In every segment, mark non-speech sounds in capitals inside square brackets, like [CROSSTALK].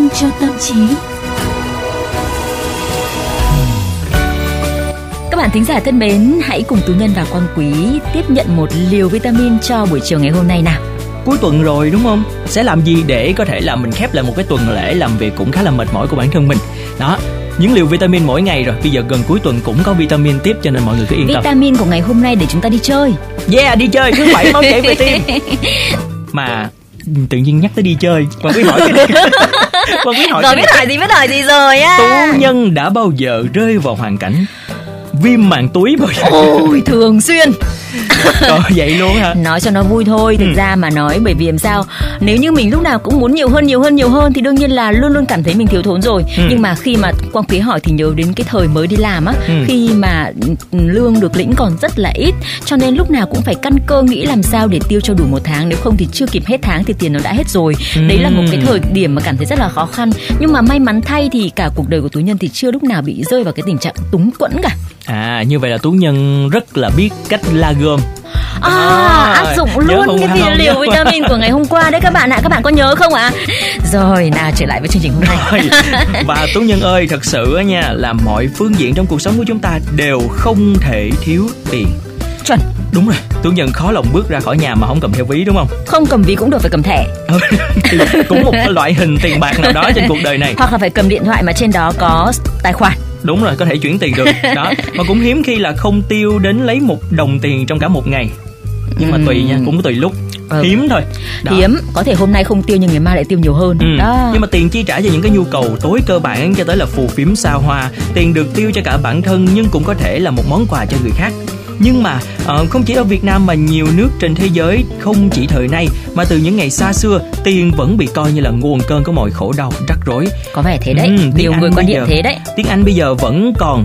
vitamin cho tâm trí. Các bạn thính giả thân mến, hãy cùng Tú Nhân và Quang Quý tiếp nhận một liều vitamin cho buổi chiều ngày hôm nay nào. Cuối tuần rồi đúng không? Sẽ làm gì để có thể làm mình khép lại một cái tuần lễ làm việc cũng khá là mệt mỏi của bản thân mình. Đó, những liều vitamin mỗi ngày rồi bây giờ gần cuối tuần cũng có vitamin tiếp cho nên mọi người cứ yên tâm vitamin của ngày hôm nay để chúng ta đi chơi yeah đi chơi thứ bảy máu chảy về tim mà tự nhiên nhắc tới đi chơi còn biết hỏi cái [LAUGHS] còn biết hỏi rồi biết hỏi gì biết hỏi gì rồi á. Tú nhân đã bao giờ rơi vào hoàn cảnh viêm màng túi bao giờ ôi thường xuyên Trời [LAUGHS] vậy luôn hả? Nói cho nó vui thôi, thực ừ. ra mà nói bởi vì làm sao Nếu như mình lúc nào cũng muốn nhiều hơn, nhiều hơn, nhiều hơn Thì đương nhiên là luôn luôn cảm thấy mình thiếu thốn rồi ừ. Nhưng mà khi mà Quang Quý hỏi thì nhớ đến cái thời mới đi làm á ừ. Khi mà lương được lĩnh còn rất là ít Cho nên lúc nào cũng phải căn cơ nghĩ làm sao để tiêu cho đủ một tháng Nếu không thì chưa kịp hết tháng thì tiền nó đã hết rồi ừ. Đấy là một cái thời điểm mà cảm thấy rất là khó khăn Nhưng mà may mắn thay thì cả cuộc đời của Tú Nhân thì chưa lúc nào bị rơi vào cái tình trạng túng quẫn cả À như vậy là Tú Nhân rất là biết cách la gom à, à áp dụng luôn cái liều, liều vitamin của ngày hôm qua đấy các bạn ạ. Các bạn có nhớ không ạ? Rồi nào trở lại với chương trình hôm nay. Và tú nhân ơi thật sự nha là mọi phương diện trong cuộc sống của chúng ta đều không thể thiếu tiền. Chuẩn. Đúng rồi tú nhân khó lòng bước ra khỏi nhà mà không cầm theo ví đúng không? Không cầm ví cũng được phải cầm thẻ. Ừ, cũng một loại hình tiền bạc nào đó trên cuộc đời này. Hoặc là phải cầm điện thoại mà trên đó có tài khoản đúng rồi có thể chuyển tiền được. [LAUGHS] Đó mà cũng hiếm khi là không tiêu đến lấy một đồng tiền trong cả một ngày. Nhưng mà tùy nha cũng tùy lúc. Ừ. hiếm thôi. Đó. hiếm có thể hôm nay không tiêu nhưng ngày mai lại tiêu nhiều hơn. Ừ. đó. Nhưng mà tiền chi trả cho những cái nhu cầu tối cơ bản cho tới là phù phiếm xa hoa tiền được tiêu cho cả bản thân nhưng cũng có thể là một món quà cho người khác nhưng mà uh, không chỉ ở Việt Nam mà nhiều nước trên thế giới không chỉ thời nay mà từ những ngày xa xưa tiền vẫn bị coi như là nguồn cơn của mọi khổ đau rắc rối. Có vẻ thế đấy. Ừ, nhiều người quan niệm thế đấy. tiếng Anh bây giờ vẫn còn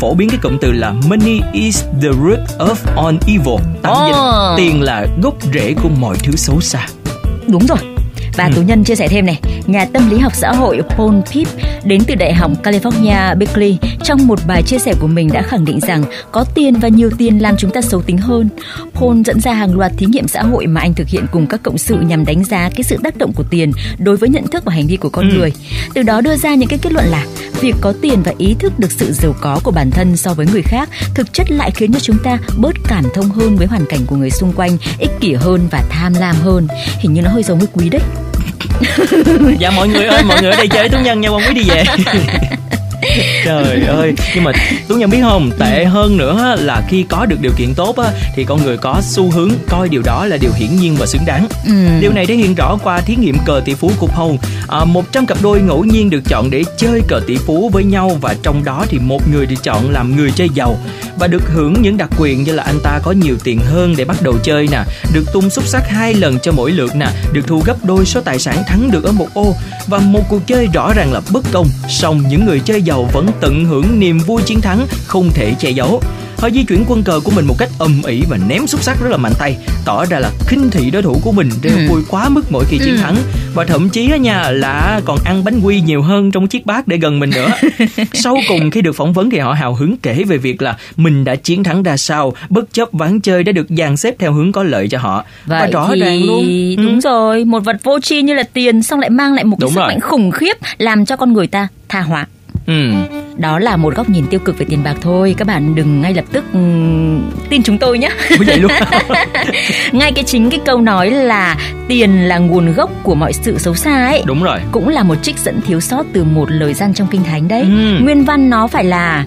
phổ biến cái cụm từ là money is the root of all evil tạm oh. dịch tiền là gốc rễ của mọi thứ xấu xa. Đúng rồi và ừ. tù nhân chia sẻ thêm này, nhà tâm lý học xã hội Paul Pip đến từ Đại học California Berkeley trong một bài chia sẻ của mình đã khẳng định rằng có tiền và nhiều tiền làm chúng ta xấu tính hơn. Paul dẫn ra hàng loạt thí nghiệm xã hội mà anh thực hiện cùng các cộng sự nhằm đánh giá cái sự tác động của tiền đối với nhận thức và hành vi của con ừ. người. Từ đó đưa ra những cái kết luận là việc có tiền và ý thức được sự giàu có của bản thân so với người khác thực chất lại khiến cho chúng ta bớt cảm thông hơn với hoàn cảnh của người xung quanh, ích kỷ hơn và tham lam hơn. Hình như nó hơi giống với quý đấy dạ mọi người ơi, mọi người ở đây chơi tú nhân nha, quang quý đi về. [LAUGHS] trời ơi nhưng mà tú nhân biết không? Tệ hơn nữa là khi có được điều kiện tốt á thì con người có xu hướng coi điều đó là điều hiển nhiên và xứng đáng. Ừ. điều này thể hiện rõ qua thí nghiệm cờ tỷ phú của Paul. À, 100 cặp đôi ngẫu nhiên được chọn để chơi cờ tỷ phú với nhau và trong đó thì một người được chọn làm người chơi giàu. Và được hưởng những đặc quyền như là anh ta có nhiều tiền hơn để bắt đầu chơi nè được tung xúc sắc hai lần cho mỗi lượt nè được thu gấp đôi số tài sản thắng được ở một ô. Và một cuộc chơi rõ ràng là bất công song những người chơi giàu vẫn tận hưởng niềm vui chiến thắng không thể che giấu. Họ di chuyển quân cờ của mình một cách âm ỉ và ném xúc sắc rất là mạnh tay. Tỏ ra là khinh thị đối thủ của mình để ừ. vui quá mức mỗi khi chiến ừ. thắng. Và thậm chí á nha là còn ăn bánh quy nhiều hơn trong chiếc bát để gần mình nữa. [LAUGHS] Sau cùng khi được phỏng vấn thì họ hào hứng kể về việc là mình đã chiến thắng ra sao bất chấp ván chơi đã được dàn xếp theo hướng có lợi cho họ. Vậy và rõ thì... ràng luôn. ừ. đúng rồi một vật vô tri như là tiền xong lại mang lại một cái sức mạnh khủng khiếp làm cho con người ta tha hóa Ừ. Đó là một góc nhìn tiêu cực về tiền bạc thôi. Các bạn đừng ngay lập tức um, tin chúng tôi nhé. vậy luôn. [LAUGHS] ngay cái chính cái câu nói là tiền là nguồn gốc của mọi sự xấu xa ấy. Đúng rồi. Cũng là một trích dẫn thiếu sót từ một lời gian trong kinh thánh đấy. Ừ. Nguyên văn nó phải là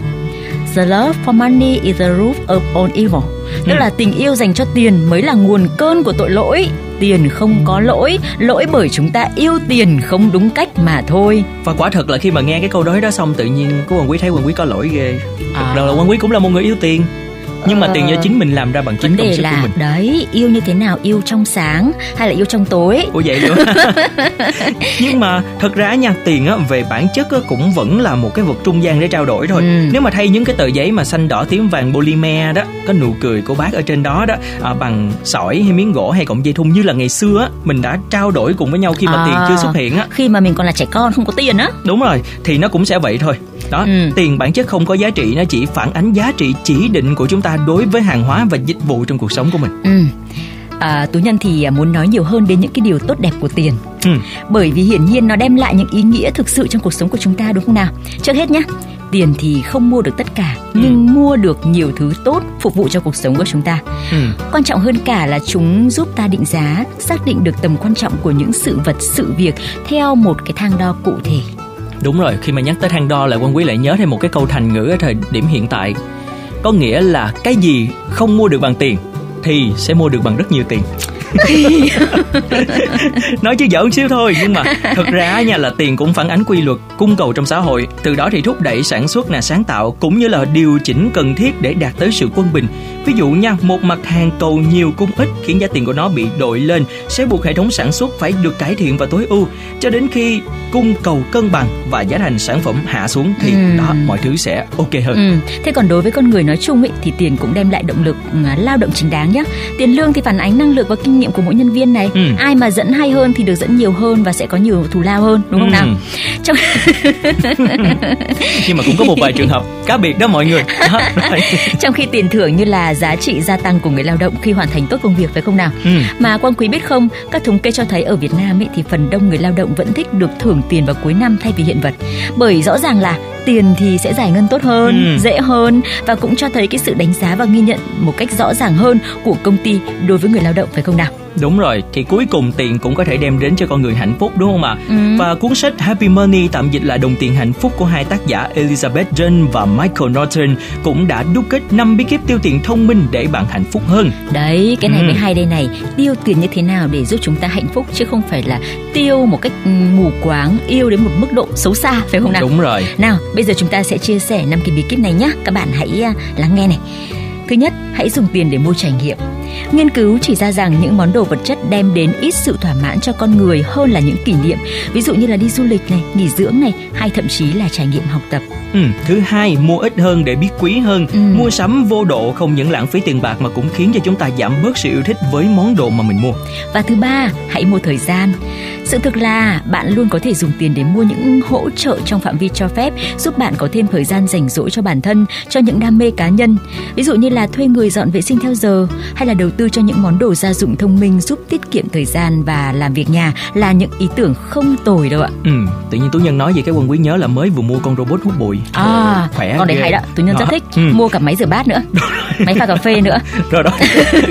The love for money is the root of all evil. Tức ừ. là tình yêu dành cho tiền mới là nguồn cơn của tội lỗi tiền không có lỗi lỗi bởi chúng ta yêu tiền không đúng cách mà thôi. Và quả thật là khi mà nghe cái câu nói đó xong tự nhiên cô hoàng quý thấy hoàng quý có lỗi ghê. À. là hoàng quý cũng là một người yêu tiền nhưng mà tiền do chính mình làm ra bằng chính công sức là, của mình. đấy yêu như thế nào yêu trong sáng hay là yêu trong tối? Ủa vậy luôn. [LAUGHS] Nhưng mà thật ra nha tiền á về bản chất á, cũng vẫn là một cái vật trung gian để trao đổi thôi. Ừ. nếu mà thay những cái tờ giấy mà xanh đỏ tím vàng polymer đó có nụ cười của bác ở trên đó đó à, bằng sỏi hay miếng gỗ hay cọng dây thun như là ngày xưa á mình đã trao đổi cùng với nhau khi mà à, tiền chưa xuất hiện á. khi mà mình còn là trẻ con không có tiền á. Đúng rồi thì nó cũng sẽ vậy thôi. Đó ừ. tiền bản chất không có giá trị nó chỉ phản ánh giá trị chỉ định của chúng ta đối với hàng hóa và dịch vụ trong cuộc sống của mình. Ừ. À, tú nhân thì muốn nói nhiều hơn đến những cái điều tốt đẹp của tiền. Ừ. bởi vì hiển nhiên nó đem lại những ý nghĩa thực sự trong cuộc sống của chúng ta đúng không nào? Trước hết nhé tiền thì không mua được tất cả nhưng mua được nhiều thứ tốt phục vụ cho cuộc sống của chúng ta. Ừ. quan trọng hơn cả là chúng giúp ta định giá xác định được tầm quan trọng của những sự vật sự việc theo một cái thang đo cụ thể. Đúng rồi, khi mà nhắc tới thang đo lại quân quý lại nhớ thêm một cái câu thành ngữ ở thời điểm hiện tại. Có nghĩa là cái gì không mua được bằng tiền thì sẽ mua được bằng rất nhiều tiền. [LAUGHS] Nói chứ giỡn xíu thôi nhưng mà thực ra nha là tiền cũng phản ánh quy luật cung cầu trong xã hội từ đó thì thúc đẩy sản xuất là sáng tạo cũng như là điều chỉnh cần thiết để đạt tới sự quân bình ví dụ nha một mặt hàng cầu nhiều cung ít khiến giá tiền của nó bị đội lên sẽ buộc hệ thống sản xuất phải được cải thiện và tối ưu cho đến khi cung cầu cân bằng và giá thành sản phẩm hạ xuống thì Ừm. đó mọi thứ sẽ ok hơn Ừ. Thế còn đối với con người nói chung ấy, thì tiền cũng đem lại động lực ừ, lao động chính đáng nhé. Tiền lương thì phản ánh năng lực và kinh nghiệm của mỗi nhân viên này. Ừ. Ai mà dẫn hay hơn thì được dẫn nhiều hơn và sẽ có nhiều thù lao hơn, đúng không Ừ. nào? [LAUGHS] Trong nhưng mà cũng có một vài trường hợp cá biệt đó mọi người [LAUGHS] đó, trong khi tiền thưởng như là giá trị gia tăng của người lao động khi hoàn thành tốt công việc phải không nào? Ừ. Mà Quang Quý biết không, các thống kê cho thấy ở Việt Nam ấy thì phần đông người lao động vẫn thích được thưởng tiền vào cuối năm thay vì hiện vật. Bởi rõ ràng là tiền thì sẽ giải ngân tốt hơn, Ừ. dễ hơn và cũng cho thấy cái sự đánh giá và ghi nhận một cách rõ ràng hơn của công ty đối với người lao động phải không nào? Đúng rồi, thì cuối cùng tiền cũng có thể đem đến cho con người hạnh phúc đúng không ạ? Ừ. Và cuốn sách Happy Money tạm dịch là đồng tiền hạnh phúc của hai tác giả Elizabeth John và Michael Norton cũng đã đúc kết 5 bí kíp tiêu tiền thông minh để bạn hạnh phúc hơn. Đấy, cái này Ừ. mới hay đây này. Tiêu tiền như thế nào để giúp chúng ta hạnh phúc chứ không phải là tiêu một cách ừ, mù quáng, yêu đến một mức độ xấu xa phải không nào? Đúng rồi. Nào, bây giờ chúng ta sẽ chia sẻ năm cái bí kíp này nhé. Các bạn hãy à, lắng nghe này. Thứ nhất, hãy dùng tiền để mua trải nghiệm. Nghiên cứu chỉ ra rằng những món đồ vật chất đem đến ít sự thỏa mãn cho con người hơn là những kỷ niệm, ví dụ như là đi du lịch này, nghỉ dưỡng này, hay thậm chí là trải nghiệm học tập. Ừ. Thứ hai, mua ít hơn để biết quý hơn. Ừ. Mua sắm vô độ không những lãng phí tiền bạc mà cũng khiến cho chúng ta giảm bớt sự yêu thích với món đồ mà mình mua. Và thứ ba, hãy mua thời gian. Sự thực là bạn luôn có thể dùng tiền để mua những hỗ trợ trong phạm vi cho phép, giúp bạn có thêm thời gian rảnh rỗi cho bản thân, cho những đam mê cá nhân. Ví dụ như là thuê người dọn vệ sinh theo giờ, hay là đầu tư cho những món đồ gia dụng thông minh giúp tiết kiệm thời gian và làm việc nhà là những ý tưởng không tồi đâu ạ. Ừ. Tự nhiên Tú Nhân nói về cái quân quý nhớ là mới vừa mua con robot hút bụi. À, khỏe con đấy hay đó, tôi nhân rất Đó. thích. Ừ. Mua cả máy rửa bát nữa, [LAUGHS] máy pha cà phê nữa. [LAUGHS] rồi đó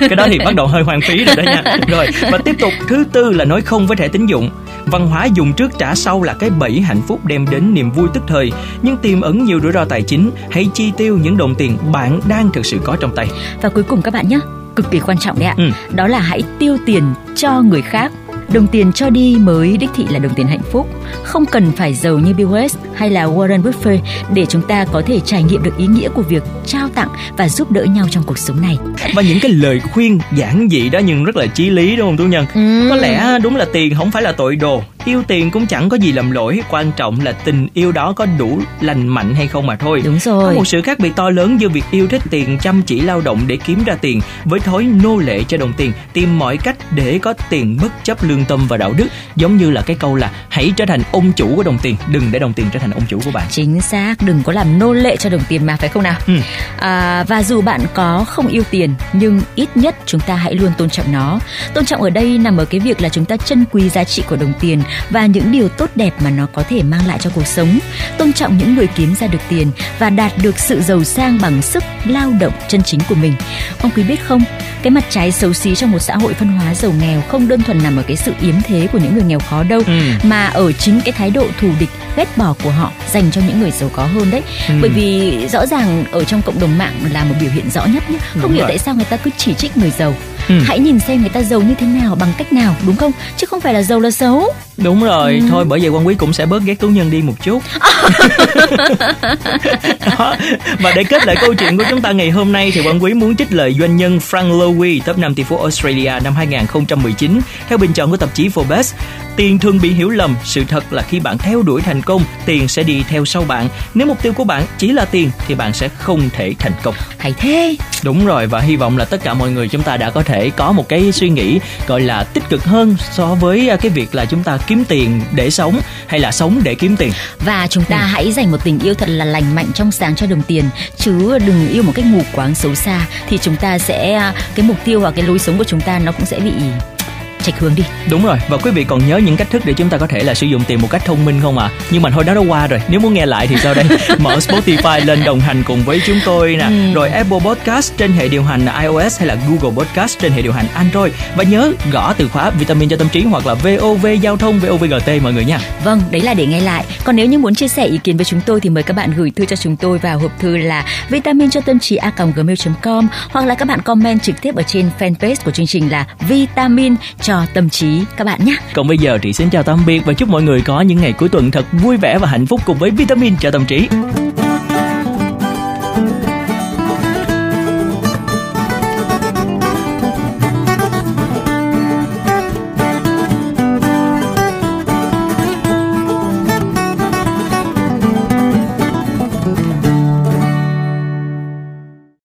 cái đó thì bắt đầu hơi hoang phí rồi đó nha rồi và tiếp tục thứ tư là nói không với thẻ tín dụng văn hóa dùng trước trả sau là cái bẫy hạnh phúc đem đến niềm vui tức thời nhưng tiềm ẩn nhiều rủi ro tài chính hãy chi tiêu những đồng tiền bạn đang thực sự có trong tay Và cuối cùng các bạn nhé, cực kỳ quan trọng đấy ạ. Ừ. Đó là hãy tiêu tiền cho người khác. Đồng tiền cho đi mới đích thị là đồng tiền hạnh phúc. Không cần phải giàu như Bill Gates hay là Warren Buffett để chúng ta có thể trải nghiệm được ý nghĩa của việc trao tặng và giúp đỡ nhau trong cuộc sống này. và những cái lời khuyên giản dị đó nhưng rất là chí lý đúng không tú nhân Ừ. có lẽ đúng là tiền không phải là tội đồ yêu tiền cũng chẳng có gì lầm lỗi quan trọng là tình yêu đó có đủ lành mạnh hay không mà thôi Đúng Có rồi. một sự khác biệt to lớn giữa việc yêu thích tiền chăm chỉ lao động để kiếm ra tiền với thói nô lệ cho đồng tiền, tìm mọi cách để có tiền bất chấp lương tâm và đạo đức, giống như là cái câu là hãy trở thành ông chủ của đồng tiền, đừng để đồng tiền trở thành ông chủ của bạn. Chính xác, đừng có làm nô lệ cho đồng tiền mà phải không nào? Ừ. À, và dù bạn có không yêu tiền nhưng ít nhất chúng ta hãy luôn tôn trọng nó. Tôn trọng ở đây nằm ở cái việc là chúng ta trân quý giá trị của đồng tiền và những điều tốt đẹp mà nó có thể mang lại cho cuộc sống. Tôn trọng những người kiếm ra được tiền và đạt được sự giàu sang bằng sức lao động chân chính của mình. Ông quý biết không, cái mặt trái xấu xí trong một xã hội phân hóa giàu nghèo không đơn thuần nằm ở cái sự yếm thế của những người nghèo khó đâu Ừ. mà ở chính cái thái độ thù địch ghét bỏ của họ dành cho những người giàu có hơn đấy Ừ. bởi vì rõ ràng ở trong cộng đồng mạng là một biểu hiện rõ nhất nhé không Đúng hiểu rồi. tại sao người ta cứ chỉ trích người giàu Ừ. hãy nhìn xem người ta giàu như thế nào bằng cách nào đúng không chứ không phải là giàu là xấu Đúng rồi, Ừ. thôi bởi vậy quan quý cũng sẽ bớt ghét tú nhân đi một chút. Đó. [LAUGHS] [LAUGHS] Và để kết lại câu chuyện của chúng ta ngày hôm nay thì quan quý muốn trích lời doanh nhân Frank Lowy top 5 tỷ phú Australia năm 2019 theo bình chọn của tạp chí Forbes. Tiền thường bị hiểu lầm sự thật là khi bạn theo đuổi thành công tiền sẽ đi theo sau bạn. Nếu mục tiêu của bạn chỉ là tiền thì bạn sẽ không thể thành công. Hay thế. Đúng rồi và hy vọng là tất cả mọi người chúng ta đã có thể có một cái suy nghĩ gọi là tích cực hơn so với à, cái việc là chúng ta kiếm tiền để sống hay là sống để kiếm tiền. Và chúng ta ừ. hãy dành một tình yêu thật là lành mạnh trong sáng cho đồng tiền. Chứ đừng yêu một cách mù quáng xấu xa thì chúng ta sẽ à, cái mục tiêu hoặc cái lối sống của chúng ta nó cũng sẽ bị chạch hướng đi. Đúng rồi và quý vị còn nhớ những cách thức để chúng ta có thể là sử dụng tiền một cách thông minh không ạ? À? nhưng mà thôi đó đã qua rồi. Nếu muốn nghe lại thì sau đây [LAUGHS] mở Spotify lên đồng hành cùng với chúng tôi nè. Ừ. rồi Apple Podcast trên hệ điều hành iOS hay là Google Podcast trên hệ điều hành Android. Và nhớ gõ từ khóa vitamin cho tâm trí hoặc là VOV giao thông VOVGT mọi người nha. Vâng đấy là để nghe lại. Còn nếu như muốn chia sẻ ý kiến với chúng tôi thì mời các bạn gửi thư cho chúng tôi vào hộp thư là vitamin cho tâm trí a gmail.com hoặc là các bạn comment trực tiếp ở trên fanpage của chương trình là vitamin cho tâm trí các bạn nhé. Còn bây giờ thì xin chào tạm biệt và chúc mọi người có những ngày cuối tuần thật vui vẻ và hạnh phúc cùng với vitamin cho tâm trí.